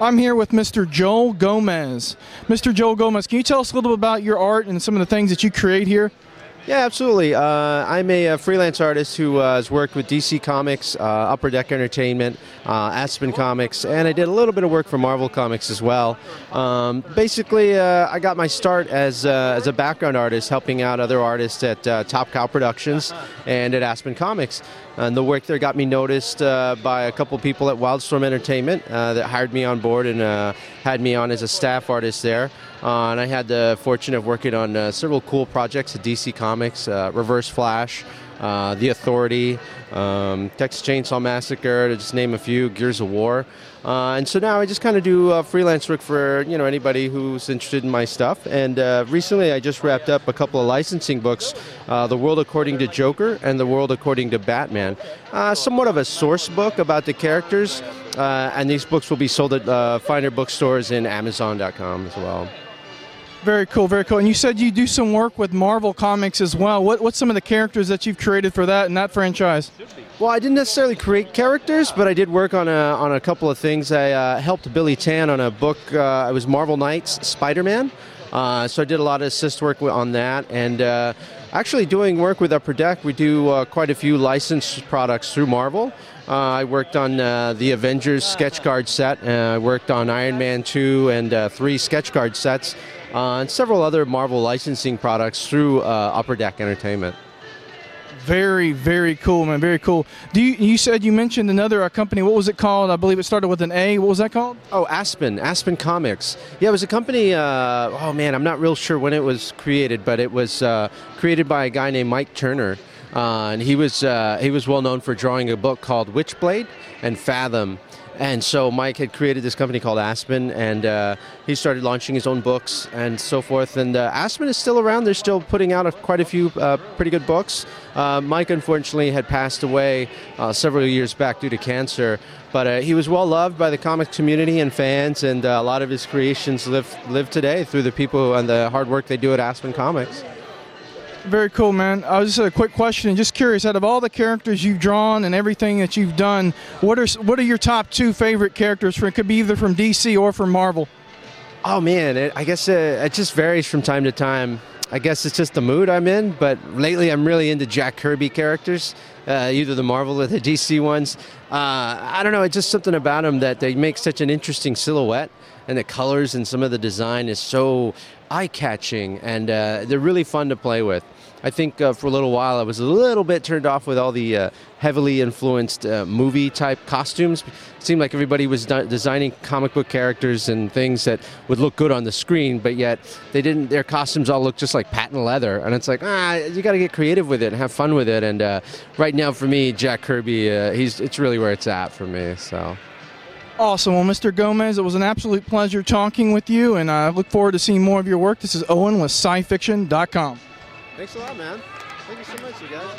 I'm here with Mr. Joel Gomez. Mr. Joel Gomez, can you tell us a little bit about your art and some of the things that you create here? Yeah, absolutely. Uh, I'm a, a, freelance artist who uh, has worked with DC Comics, uh, Upper Deck Entertainment, uh, Aspen Comics, and I did a little bit of work for Marvel Comics as well. Um, basically, uh, I got my start as, uh, as a background artist, helping out other artists at Top Cow Productions and at Aspen Comics. And the work there got me noticed by a couple people at Wildstorm Entertainment that hired me on board and had me on as a staff artist there. And I had the fortune of working on several cool projects at DC Comics uh, Reverse Flash, uh, The Authority, um, Texas Chainsaw Massacre, to just name a few, Gears of War. Uh, and so now I just kind of do uh, freelance work for you know anybody who's interested in my stuff. And uh, recently I just wrapped up a couple of licensing books, uh, The World According to Joker and The World According to Batman. Uh, somewhat of a source book about the characters. Uh, and these books will be sold at finer bookstores and Amazon.com as well. Very cool, very cool. And you said you do some work with Marvel Comics as well. What, what's some of the characters that you've created for that and that franchise? Well, I didn't necessarily create characters, but I did work on a, on a couple of things. I uh, helped Billy Tan on a book. Uh, it was Marvel Knights Spider Man. Uh, so I did a lot of assist work on that. And uh, actually, doing work with Upper Deck, we do uh, quite a few licensed products through Marvel. Uh, I worked on uh, the Avengers sketch card set. Uh, I worked on Iron Man 2 and 3 sketch card sets and several other Marvel licensing products through Upper Deck Entertainment. Very, very cool, man. Very cool. Do you, you said you mentioned another uh, company. What was it called? I believe it started with an A. What was that called? Oh, Aspen. Aspen Comics. Yeah, it was a company. Uh, oh man, I'm not real sure when it was created, but it was uh, created by a guy named Mike Turner. Uh, and he was uh, he was well known for drawing a book called Witchblade and Fathom, and so Mike had created this company called Aspen, and uh, he started launching his own books and so forth. And uh, Aspen is still around; they're still putting out a, quite a few uh, pretty good books. Uh, Mike, unfortunately, had passed away uh, several years back due to cancer, but uh, he was well loved by the comic community and fans, and a lot of his creations live live today through the people and the hard work they do at Aspen Comics. Very cool, man. I was just a quick question. Just curious, out of all the characters you've drawn and everything that you've done, what are what are your top two favorite characters? For it could be either from DC or from Marvel. Oh man, it, I guess uh, it just varies from time to time. I guess it's just the mood I'm in. But lately, I'm really into Jack Kirby characters, uh, either the Marvel or the DC ones. Uh, I don't know. It's just something about them that they make such an interesting silhouette, and the colors and some of the design is so eye-catching, and uh, they're really fun to play with. I think uh, for a little while I was a little bit turned off with all the uh, heavily influenced uh, movie type costumes. It seemed like everybody was de- designing comic book characters and things that would look good on the screen, but yet they didn't. Their costumes all look just like patent leather, and it's like ah, you got to get creative with it and have fun with it. And uh, right now, for me, Jack Kirby, uh, he's it's really where it's at for me. So. Awesome. Well, Mr. Gomez, it was an absolute pleasure talking with you, and I look forward to seeing more of your work. This is Owen with SciFiction.com. Thanks a lot, man. Thank you so much, you guys.